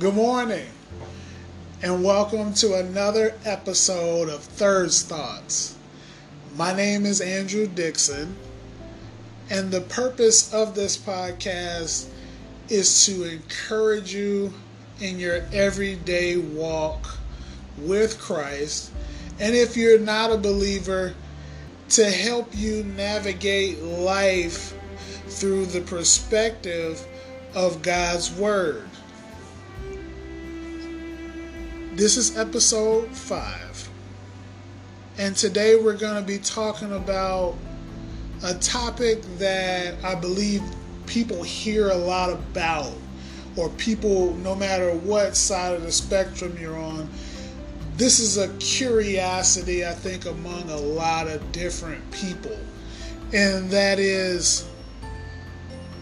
Good morning, and welcome to another episode of Third Thoughts. My name is Andrew Dixon, and the purpose of this podcast is to encourage you in your everyday walk with Christ. And if you're not a believer, to help you navigate life through the perspective of God's Word. This is episode five. And today we're going to be talking about a topic that I believe people hear a lot about, or people, no matter what side of the spectrum you're on, this is a curiosity, I think, among a lot of different people. And that is,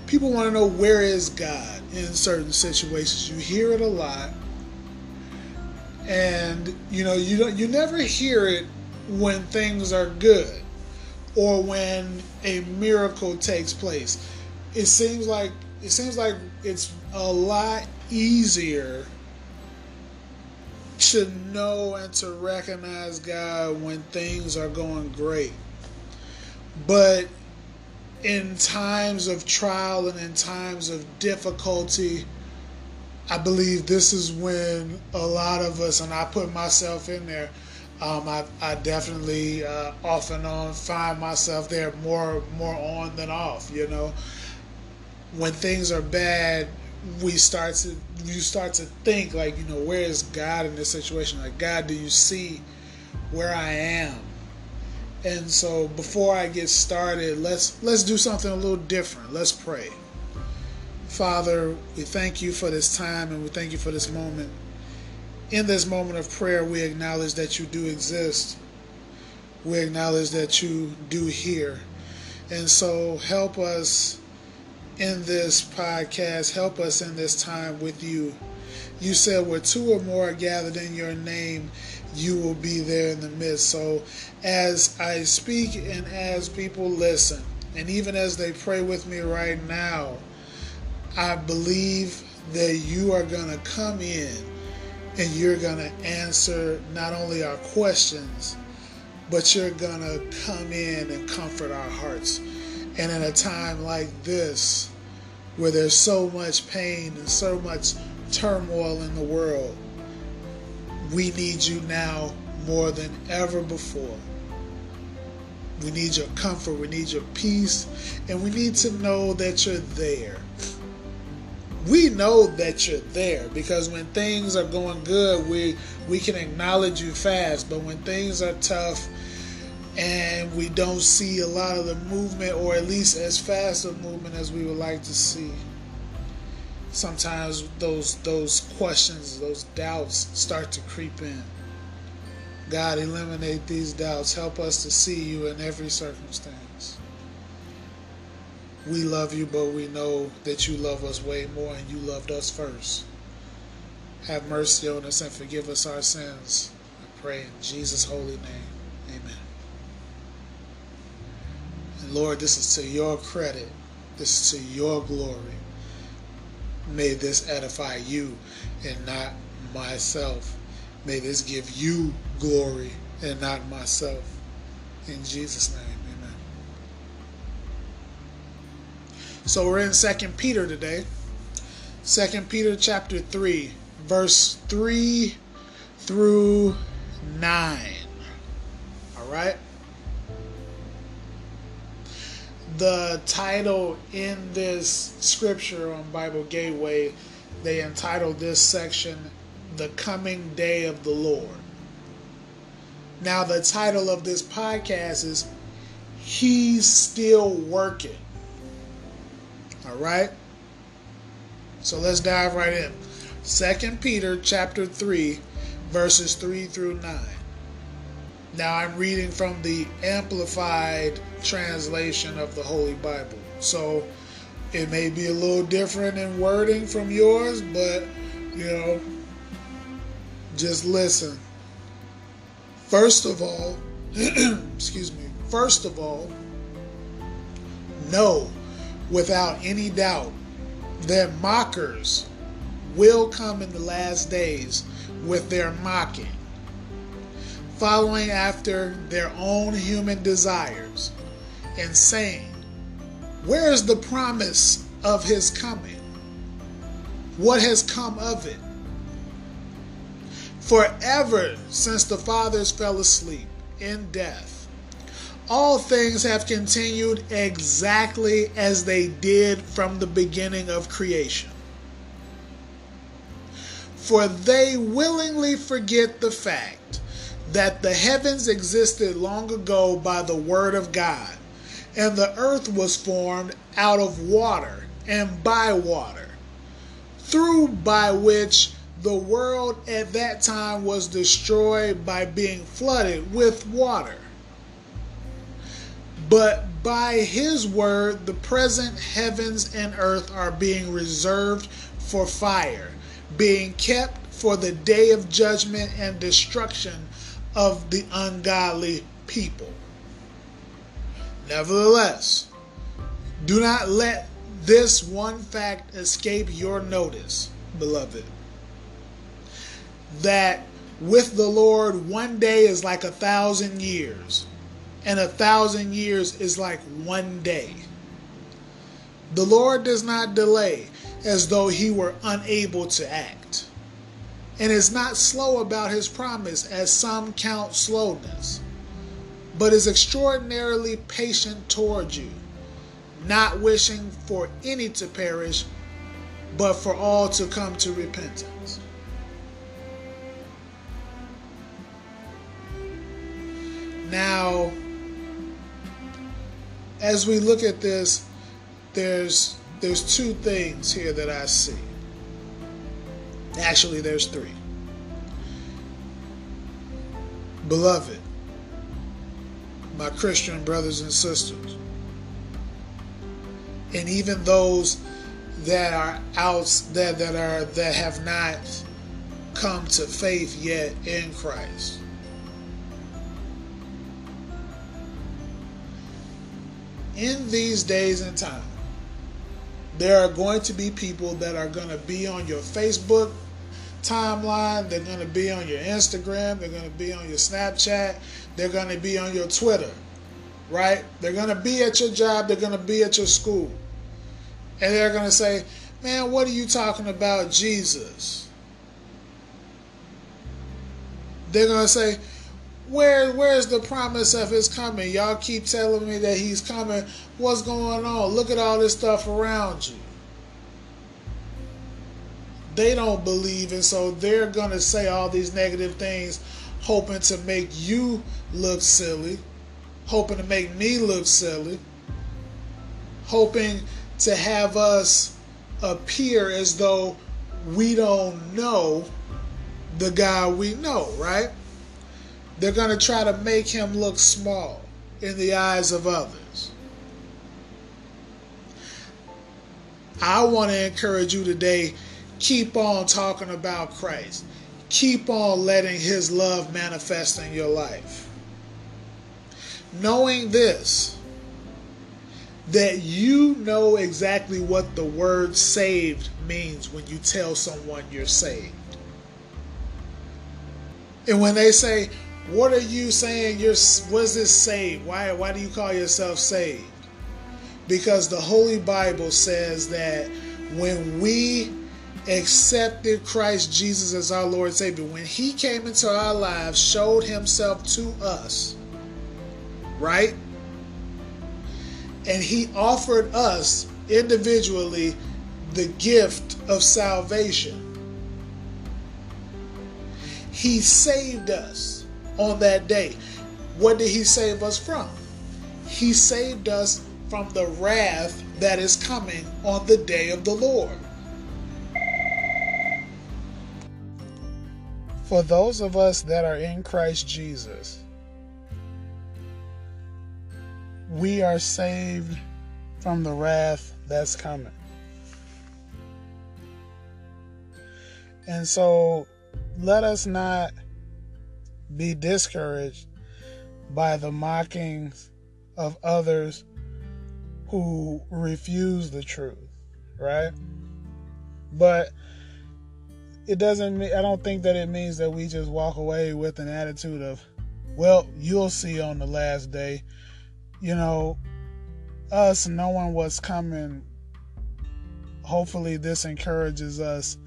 people want to know where is God in certain situations. You hear it a lot and you know you don't you never hear it when things are good or when a miracle takes place. It seems like it seems like it's a lot easier to know and to recognize God when things are going great. But in times of trial and in times of difficulty I believe this is when a lot of us, and I put myself in there, um, I, I, definitely uh, off and on find myself there more more on than off. You know, when things are bad, we start to you start to think like you know where is God in this situation? Like God, do you see where I am? And so before I get started, let's let's do something a little different. Let's pray. Father, we thank you for this time and we thank you for this moment. In this moment of prayer, we acknowledge that you do exist. We acknowledge that you do hear. And so help us in this podcast, help us in this time with you. You said where two or more are gathered in your name, you will be there in the midst. So as I speak and as people listen, and even as they pray with me right now, I believe that you are going to come in and you're going to answer not only our questions, but you're going to come in and comfort our hearts. And in a time like this, where there's so much pain and so much turmoil in the world, we need you now more than ever before. We need your comfort, we need your peace, and we need to know that you're there we know that you're there because when things are going good, we we can acknowledge you fast. But when things are tough and we don't see a lot of the movement, or at least as fast a movement as we would like to see, sometimes those those questions, those doubts start to creep in. God, eliminate these doubts. Help us to see you in every circumstance we love you, but we know that you love us way more and you loved us first. Have mercy on us and forgive us our sins. I pray in Jesus' holy name. Amen. And Lord, this is to your credit. This is to your glory. May this edify you and not myself. May this give you glory and not myself. In Jesus' name. So we're in Second Peter today. Second Peter chapter 3, verse 3 through 9. All right? The title in this scripture on Bible Gateway, they entitled this section The Coming Day of the Lord. Now, the title of this podcast is He's Still Working. Right? So let's dive right in. Second Peter chapter 3 verses 3 through 9. Now I'm reading from the amplified translation of the Holy Bible. So it may be a little different in wording from yours, but you know, just listen. First of all, excuse me. First of all, know without any doubt that mockers will come in the last days with their mocking, following after their own human desires, and saying, Where is the promise of his coming? What has come of it? Forever since the fathers fell asleep in death, all things have continued exactly as they did from the beginning of creation. For they willingly forget the fact that the heavens existed long ago by the word of God, and the earth was formed out of water and by water, through by which the world at that time was destroyed by being flooded with water. But by his word, the present heavens and earth are being reserved for fire being kept for the day of judgment and destruction of the ungodly people. Nevertheless, do not let this one fact escape your notice, beloved. That with the Lord, one day is like a thousand years, and a thousand years is like one day. The Lord does not delay as though he were unable to act, and is not slow about his promise, as some count slowness, but is extraordinarily patient toward you, not wishing for any to perish, but for all to come to repentance. Now, as we look at this, there's there's two things here that I see. Actually, there's three. Beloved, my Christian brothers and sisters, and even those that are out that that are that have not come to faith yet in Christ. In these days and time, there are going to be people that are going to be on your Facebook timeline, they're going to be on your Instagram, they're going to be on your Snapchat, they're going to be on your Twitter, right? They're going to be at your job, they're going to be at your school. And they're going to say, Man, what are you talking about, Jesus? They're going to say, where where's the promise of his coming? Y'all keep telling me that he's coming. What's going on? Look at all this stuff around you. They don't believe, and so they're gonna say all these negative things, hoping to make you look silly, hoping to make me look silly, hoping to have us appear as though we don't know the guy we know, right? They're going to try to make him look small in the eyes of others. I want to encourage you today keep on talking about Christ. Keep on letting his love manifest in your life. Knowing this, that you know exactly what the word saved means when you tell someone you're saved. And when they say, what are you saying? You're was this saved? Why why do you call yourself saved? Because the Holy Bible says that when we accepted Christ Jesus as our Lord and Savior, when He came into our lives, showed Himself to us, right? And He offered us individually the gift of salvation. He saved us on that day. What did he save us from? He saved us from the wrath that is coming on the day of the Lord. For those of us that are in Christ Jesus, we are saved from the wrath that's coming. And so let us not be discouraged by the mockings of others who refuse the truth, right? But it doesn't mean I don't think that it means that we just walk away with an attitude of, well, you'll see on the last day. You know, us knowing what's coming, hopefully this encourages us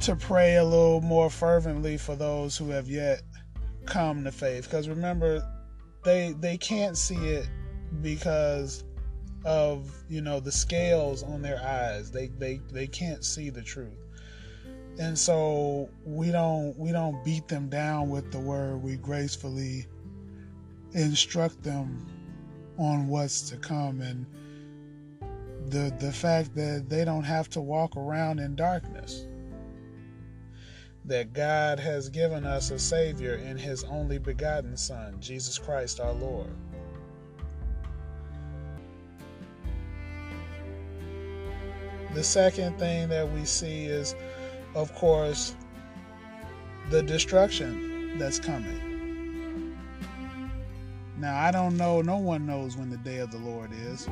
to pray a little more fervently for those who have yet come to faith. Because remember, they they can't see it because of you know the scales on their eyes. They they they can't see the truth. And so we don't we don't beat them down with the word. We gracefully instruct them on what's to come and the the fact that they don't have to walk around in darkness that God has given us a savior in his only begotten son Jesus Christ our Lord the second thing that we see is of course the destruction that's coming now, I don't know, no one knows when the day of the Lord is.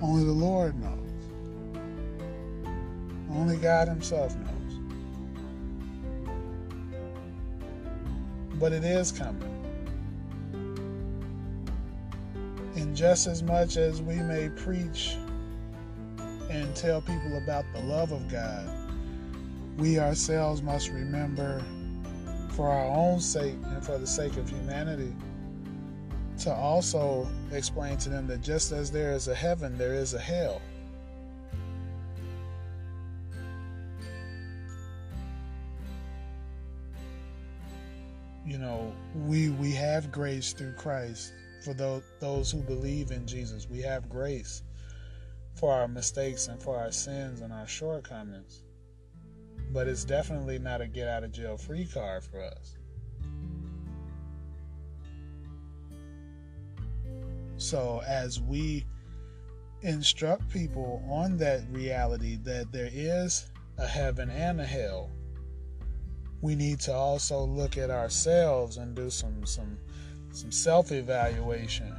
Only the Lord knows. Only God Himself knows. But it is coming. And just as much as we may preach and tell people about the love of God, we ourselves must remember for our own sake and for the sake of humanity to also explain to them that just as there is a heaven, there is a hell. You know, we we have grace through Christ for those those who believe in Jesus. We have grace for our mistakes and for our sins and our shortcomings. But it's definitely not a get out of jail free card for us. So as we instruct people on that reality that there is a heaven and a hell, we need to also look at ourselves and do some some some self-evaluation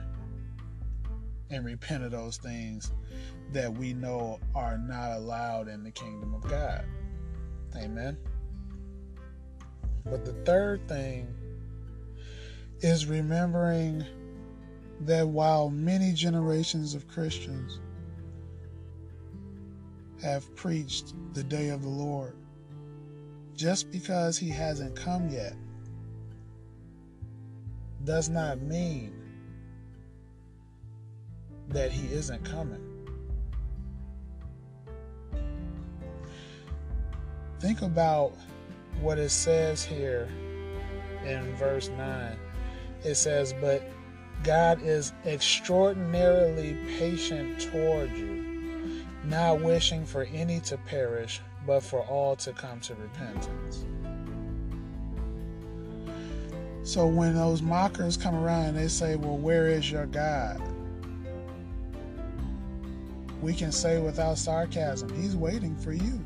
and repent of those things that we know are not allowed in the kingdom of God. Amen. But the third thing is remembering that while many generations of Christians have preached the day of the Lord, just because he hasn't come yet does not mean that he isn't coming. Think about what it says here in verse 9. It says, But God is extraordinarily patient toward you, not wishing for any to perish, but for all to come to repentance. So when those mockers come around and they say, Well, where is your God? We can say without sarcasm, He's waiting for you.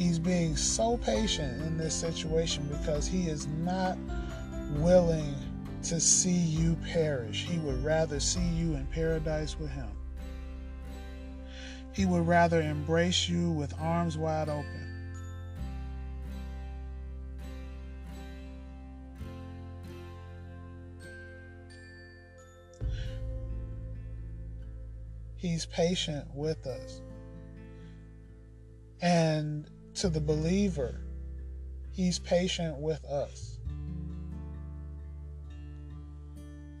He's being so patient in this situation because he is not willing to see you perish. He would rather see you in paradise with him. He would rather embrace you with arms wide open. He's patient with us. And to the believer, He's patient with us.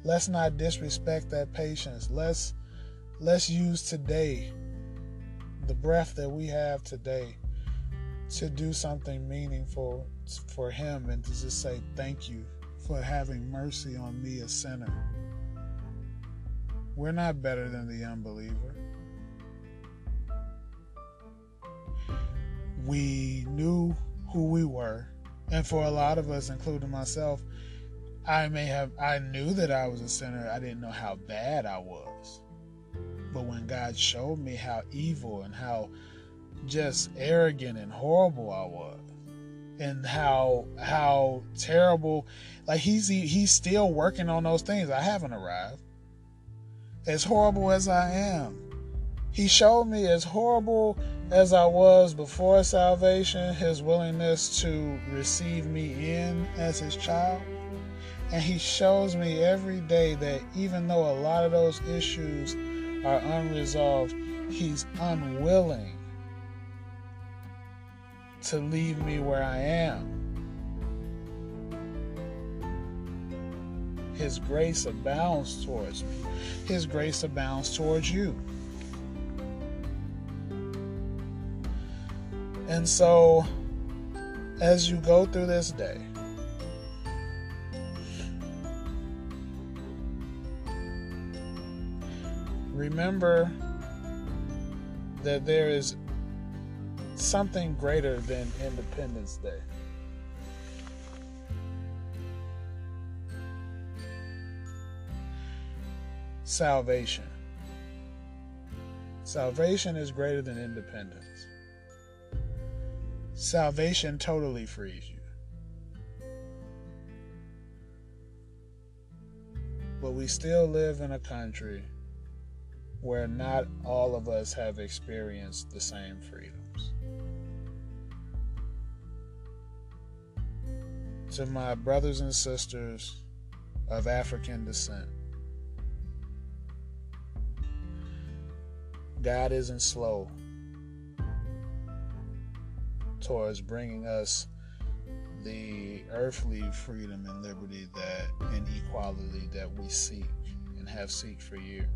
Let's not disrespect that patience. Let's let's use today, the breath that we have today, to do something meaningful for Him and to just say thank you for having mercy on me, a sinner. We're not better than the unbeliever. we knew who we were. And for a lot of us, including myself, I may have, I knew that I was a sinner. I didn't know how bad I was. But when God showed me how evil and how just arrogant and horrible I was, and how how terrible, like he's he's still working on those things. I haven't arrived. as horrible as I am. He showed me as horrible as I was before salvation, his willingness to receive me in as his child. And he shows me every day that even though a lot of those issues are unresolved, he's unwilling to leave me where I am. His grace abounds towards me. His grace abounds towards you. And so, as you go through this day, remember that there is something greater than Independence Day. Salvation. Salvation is greater than independence. Salvation totally frees you. But we still live in a country where not all of us have experienced the same freedoms. To my brothers and sisters of African descent, God isn't slow towards bringing us the earthly freedom and liberty that and equality that we seek and have seek for years.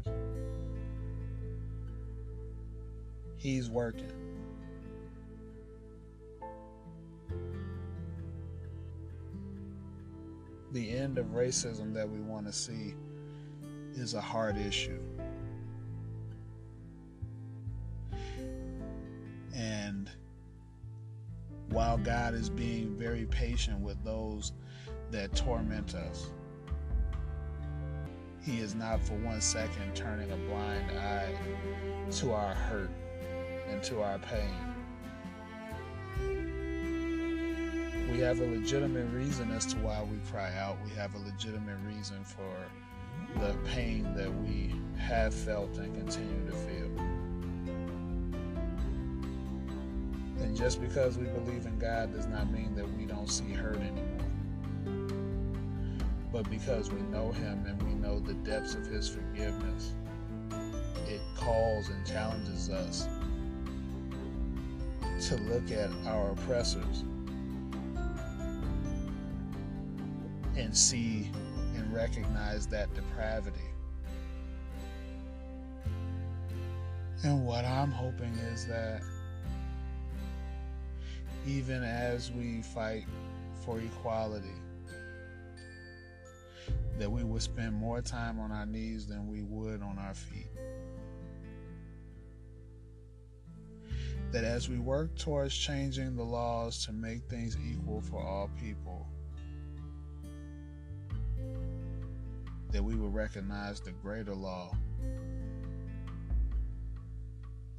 He's working. The end of racism that we want to see is a hard issue. And while God is being very patient with those that torment us, He is not for one second turning a blind eye to our hurt and to our pain. We have a legitimate reason as to why we cry out. We have a legitimate reason for the pain that we have felt and continue to feel. And just because we believe in God does not mean that we don't see hurt anymore. But because we know Him and we know the depths of His forgiveness, it calls and challenges us to look at our oppressors and see and recognize that depravity. And what I'm hoping is that even as we fight for equality, that we would spend more time on our knees than we would on our feet. That as we work towards changing the laws to make things equal for all people, that we will recognize the greater law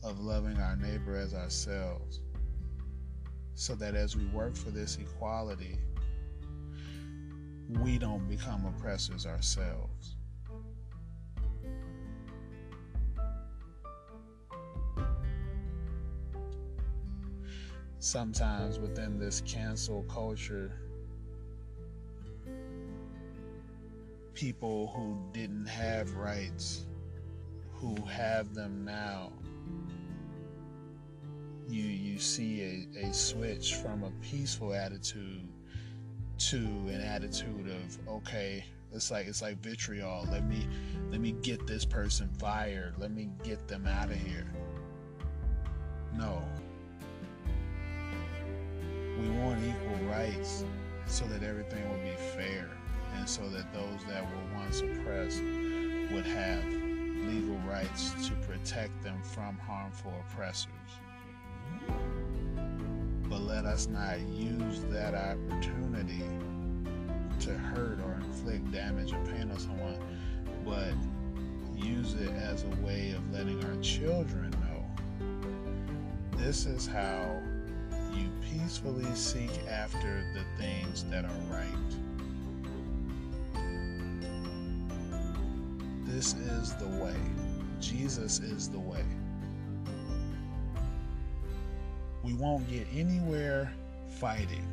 of loving our neighbor as ourselves, so that as we work for this equality, we don't become oppressors ourselves. Sometimes within this cancel culture, people who didn't have rights, who have them now, you you see a, a switch from a peaceful attitude to an attitude of okay it's like it's like vitriol. Let me let me get this person fired. Let me get them out of here. No we want equal rights so that everything will be fair and so that those that were once oppressed would have legal rights to protect them from harmful oppressors. But let us not use that opportunity to hurt or inflict damage or pain on someone, but use it as a way of letting our children know this is how you peacefully seek after the things that are right. this is the way. Jesus is the way. We won't get anywhere fighting.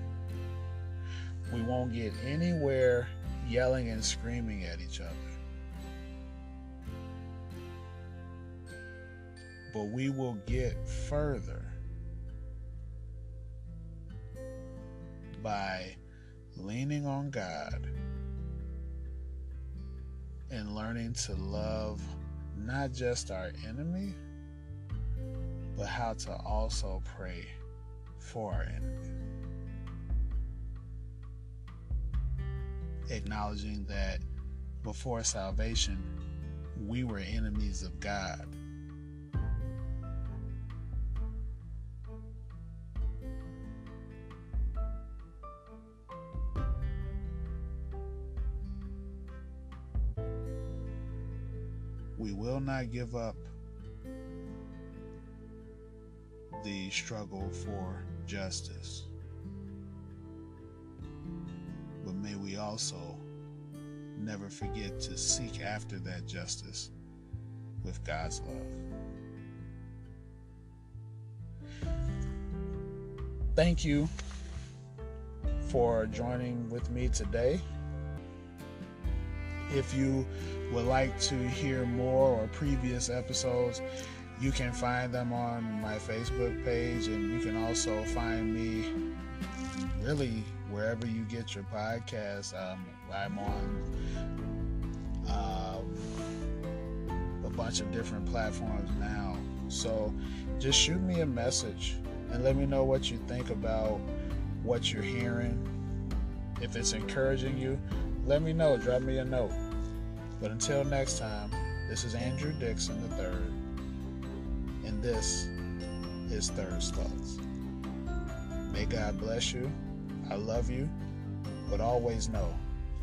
We won't get anywhere yelling and screaming at each other. But we will get further by leaning on God and learning to love not just our enemy, but how to also pray for our enemy. Acknowledging that before salvation, we were enemies of God. We will not give up the struggle for justice. But may we also never forget to seek after that justice with God's love. Thank you for joining with me today. If you would like to hear more or previous episodes, you can find them on my Facebook page, and you can also find me really wherever you get your podcast. Um, I'm on um, a bunch of different platforms now. So just shoot me a message and let me know what you think about what you're hearing. If it's encouraging you, let me know. Drop me a note. But until next time, this is Andrew Dixon III and this is Third Thoughts. May God bless you. I love you, but always know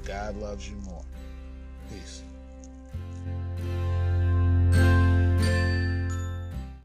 God loves you more. Peace.